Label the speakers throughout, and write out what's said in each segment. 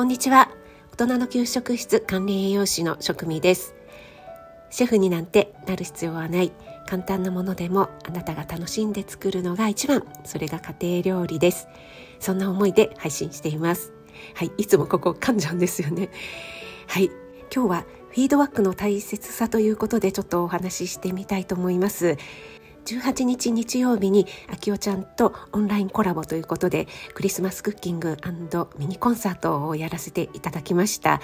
Speaker 1: こんにちは。大人の給食室管理栄養士の職味です。シェフになんてなる必要はない。簡単なものでもあなたが楽しんで作るのが一番。それが家庭料理です。そんな思いで配信しています。はいいつもここ噛んじゃうんですよね。はい今日はフィードバックの大切さということでちょっとお話ししてみたいと思います。18日日曜日にあきおちゃんとオンラインコラボということでクリスマスクッキングミニコンサートをやらせていただきました、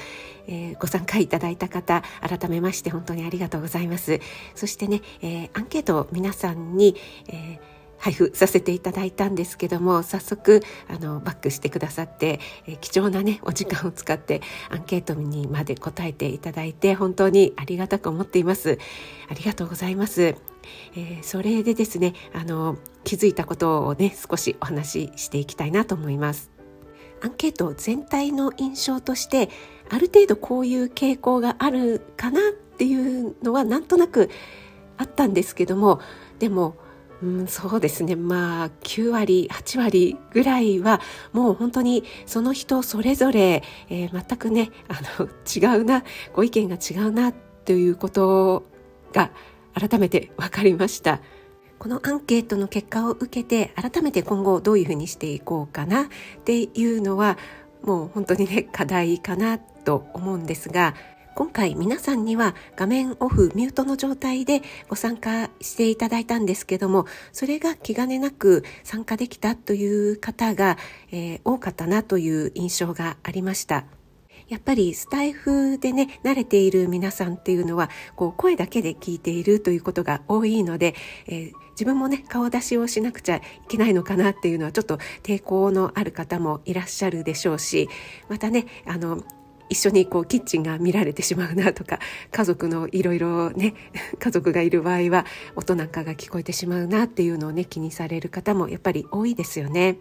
Speaker 1: えー、ご参加いただいた方改めまして本当にありがとうございます。そしてね、えー、アンケートを皆さんに、えー配布させていただいたんですけども早速あのバックしてくださって、えー、貴重なねお時間を使ってアンケートにまで答えていただいて本当にありがたく思っています。ありがとうございます、えー、それでですねあの気づいたことをね少しお話ししていきたいなと思います。アンケート全体の印象としてある程度こういう傾向があるかなっていうのはなんとなくあったんですけどもでもうん、そうですねまあ9割8割ぐらいはもう本当にその人それぞれ、えー、全くね あの違うなご意見が違うなということが改めて分かりました。このアンケートの結果を受けて改めて今後どういうふうにしていこうかなっていうのはもう本当にね課題かなと思うんですが今回皆さんには画面オフミュートの状態でご参加していただいたんですけどもそれが気兼ねなく参加できたという方が、えー、多かったなという印象がありました。やっぱりスタイフでね、慣れている皆さんっていうのは、こう声だけで聞いているということが多いので、えー、自分もね、顔出しをしなくちゃいけないのかなっていうのはちょっと抵抗のある方もいらっしゃるでしょうし、またね、あの、一緒にこうキッチンが見られてしまうなとか家族のいろいろね 家族がいる場合は音なんかが聞こえてしまうなっていうのをね気にされる方もやっぱり多いですよね。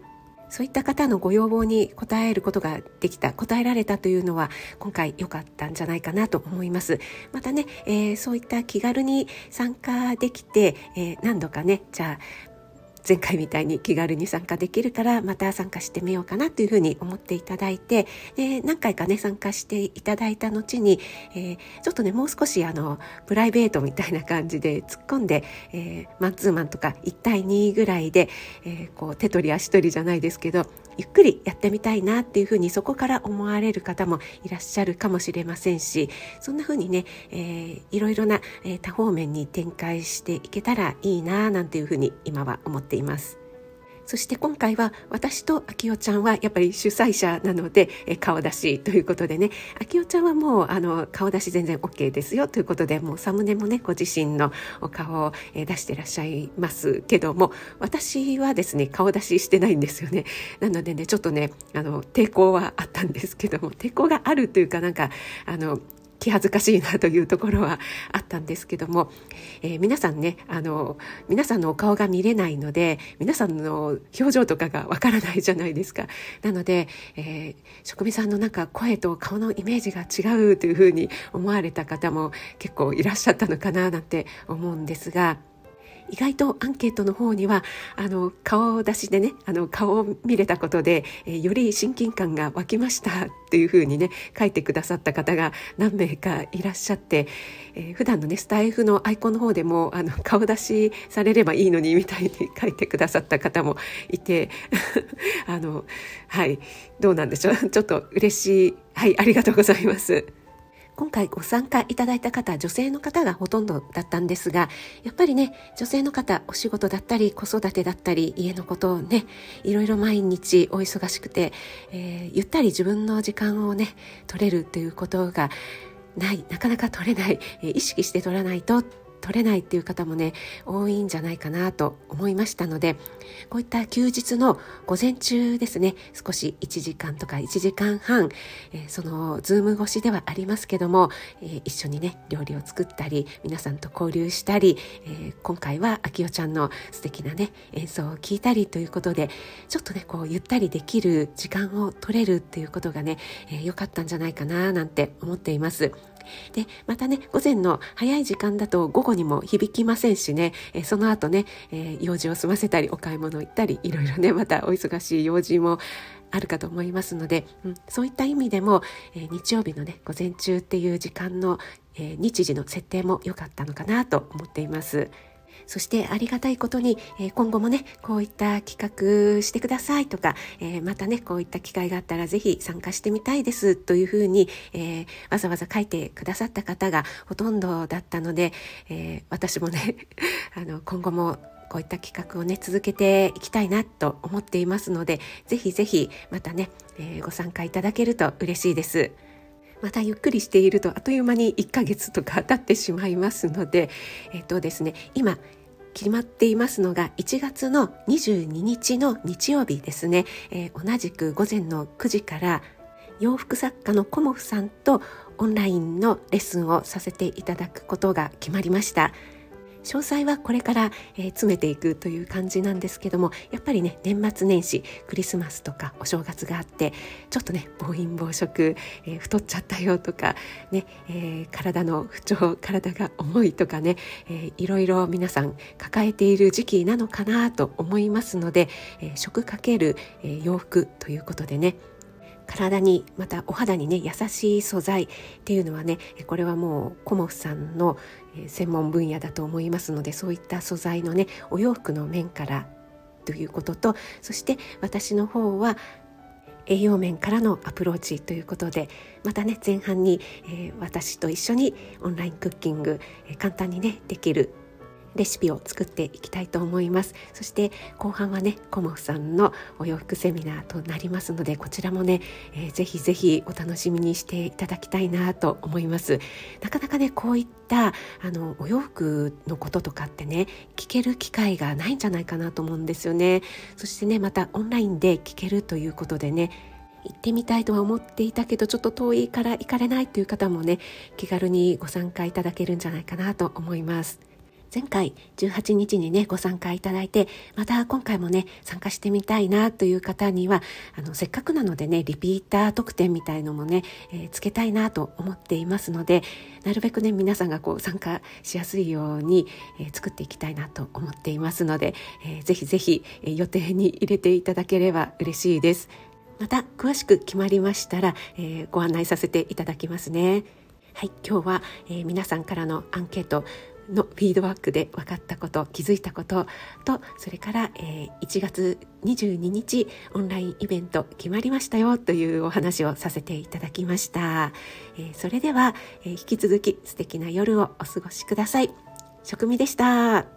Speaker 1: そういった方のご要望に応えることができた、答えられたというのは今回良かったんじゃないかなと思います。またね、えー、そういった気軽に参加できて、えー、何度かね、じゃあ前回みたいに気軽に参加できるからまた参加してみようかなというふうに思っていただいてで何回かね参加していただいた後に、えー、ちょっとねもう少しあのプライベートみたいな感じで突っ込んで、えー、マンツーマンとか1対2ぐらいで、えー、こう手取り足取りじゃないですけどゆっくりやってみたいなっていうふうにそこから思われる方もいらっしゃるかもしれませんしそんなふうにね、えー、いろいろな、え、多方面に展開していけたらいいななんていうふうに今は思っています。います。そして今回は私と秋代ちゃんはやっぱり主催者なので、顔出しということでね。秋代ちゃんはもうあの顔出し全然 OK ですよということでもうサムネもねご自身のお顔を、出してらっしゃいますけども私はですね顔出ししてないんですよね。なのでねちょっとねあの抵抗はあったんですけども抵抗があるというかなんかあの気恥ずかしいなというところはあったんですけども、えー、皆さんねあの皆さんのお顔が見れないので皆さんの表情とかがわからないじゃないですかなので、えー、職人さんのなんか声と顔のイメージが違うというふうに思われた方も結構いらっしゃったのかななんて思うんですが。意外とアンケートの方にはあの顔出しでねあの顔を見れたことで、えー、より親近感が湧きましたっていうふうにね書いてくださった方が何名かいらっしゃって、えー、普段のねスタイフのアイコンの方でもあの顔出しされればいいのにみたいに 書いてくださった方もいて あのはいどうなんでしょうちょっと嬉しいはいありがとうございます。今回ご参加いただいた方、女性の方がほとんどだったんですが、やっぱりね、女性の方、お仕事だったり、子育てだったり、家のことをね、いろいろ毎日お忙しくて、えー、ゆったり自分の時間をね、取れるということがない、なかなか取れない、えー、意識して取らないと取れないっていう方もね多いんじゃないかなと思いましたのでこういった休日の午前中ですね少し1時間とか1時間半、えー、そのズーム越しではありますけども、えー、一緒にね料理を作ったり皆さんと交流したり、えー、今回はあきおちゃんの素敵なね演奏を聞いたりということでちょっとねこうゆったりできる時間を取れるっていうことがね良、えー、かったんじゃないかななんて思っています。で、またね、午前の早い時間だと午後にも響きませんしね、えその後ね、え、用事を済ませたり、お買い物行ったり、いろいろね、またお忙しい用事もあるかと思いますので、うん、そういった意味でも、え、日曜日のね、午前中っていう時間の、え、日時の設定も良かったのかなと思っています。そしてありがたいことに、えー、今後もね、こういった企画してくださいとか、えー、またね、こういった機会があったらぜひ参加してみたいですというふうに、えー、わざわざ書いてくださった方がほとんどだったので、え私もね、あの、今後もこういった企画をね、続けていきたいなと思っていますので、ぜひぜひまたね、えご参加いただけると嬉しいです。またゆっくりしているとあっという間に1ヶ月とか経ってしまいますので、えっとですね、今決まっていますのが1月の22日の日曜日ですね、えー、同じく午前の9時から洋服作家のコモフさんとオンラインのレッスンをさせていただくことが決まりました。詳細はこれから、えー、詰めていくという感じなんですけどもやっぱりね年末年始クリスマスとかお正月があってちょっとね暴飲暴食、えー、太っちゃったよとかね、えー、体の不調体が重いとかね、えー、いろいろ皆さん抱えている時期なのかなと思いますので、えー、食かける、えー、洋服ということでね体にまたお肌にね優しい素材っていうのはねこれはもうコモフさんの専門分野だと思いますのでそういった素材のねお洋服の面からということとそして私の方は栄養面からのアプローチということでまたね前半に、えー、私と一緒にオンラインクッキング、えー、簡単にねできるレシピを作っていきたいと思います。そして後半はねコモフさんのお洋服セミナーとなりますのでこちらもね、えー、ぜひぜひお楽しみにしていただきたいなと思います。なかなかねこういったあのお洋服のこととかってね聞ける機会がないんじゃないかなと思うんですよね。そしてねまたオンラインで聞けるということでね行ってみたいとは思っていたけどちょっと遠いから行かれないという方もね気軽にご参加いただけるんじゃないかなと思います。前回18日にねご参加いただいてまた今回もね参加してみたいなという方にはあのせっかくなのでねリピーター特典みたいのもね、えー、つけたいなと思っていますのでなるべくね皆さんがこう参加しやすいように、えー、作っていきたいなと思っていますので、えー、ぜひぜひ、えー、予定に入れていただければ嬉しいです。また詳しく決まりましたら、えー、ご案内させていただきますね。はい、今日は、えー、皆さんからのアンケートのフィードバックで分かったこと気づいたこととそれから、えー、1月22日オンラインイベント決まりましたよというお話をさせていただきました、えー、それでは、えー、引き続き素敵な夜をお過ごしください。職味でした。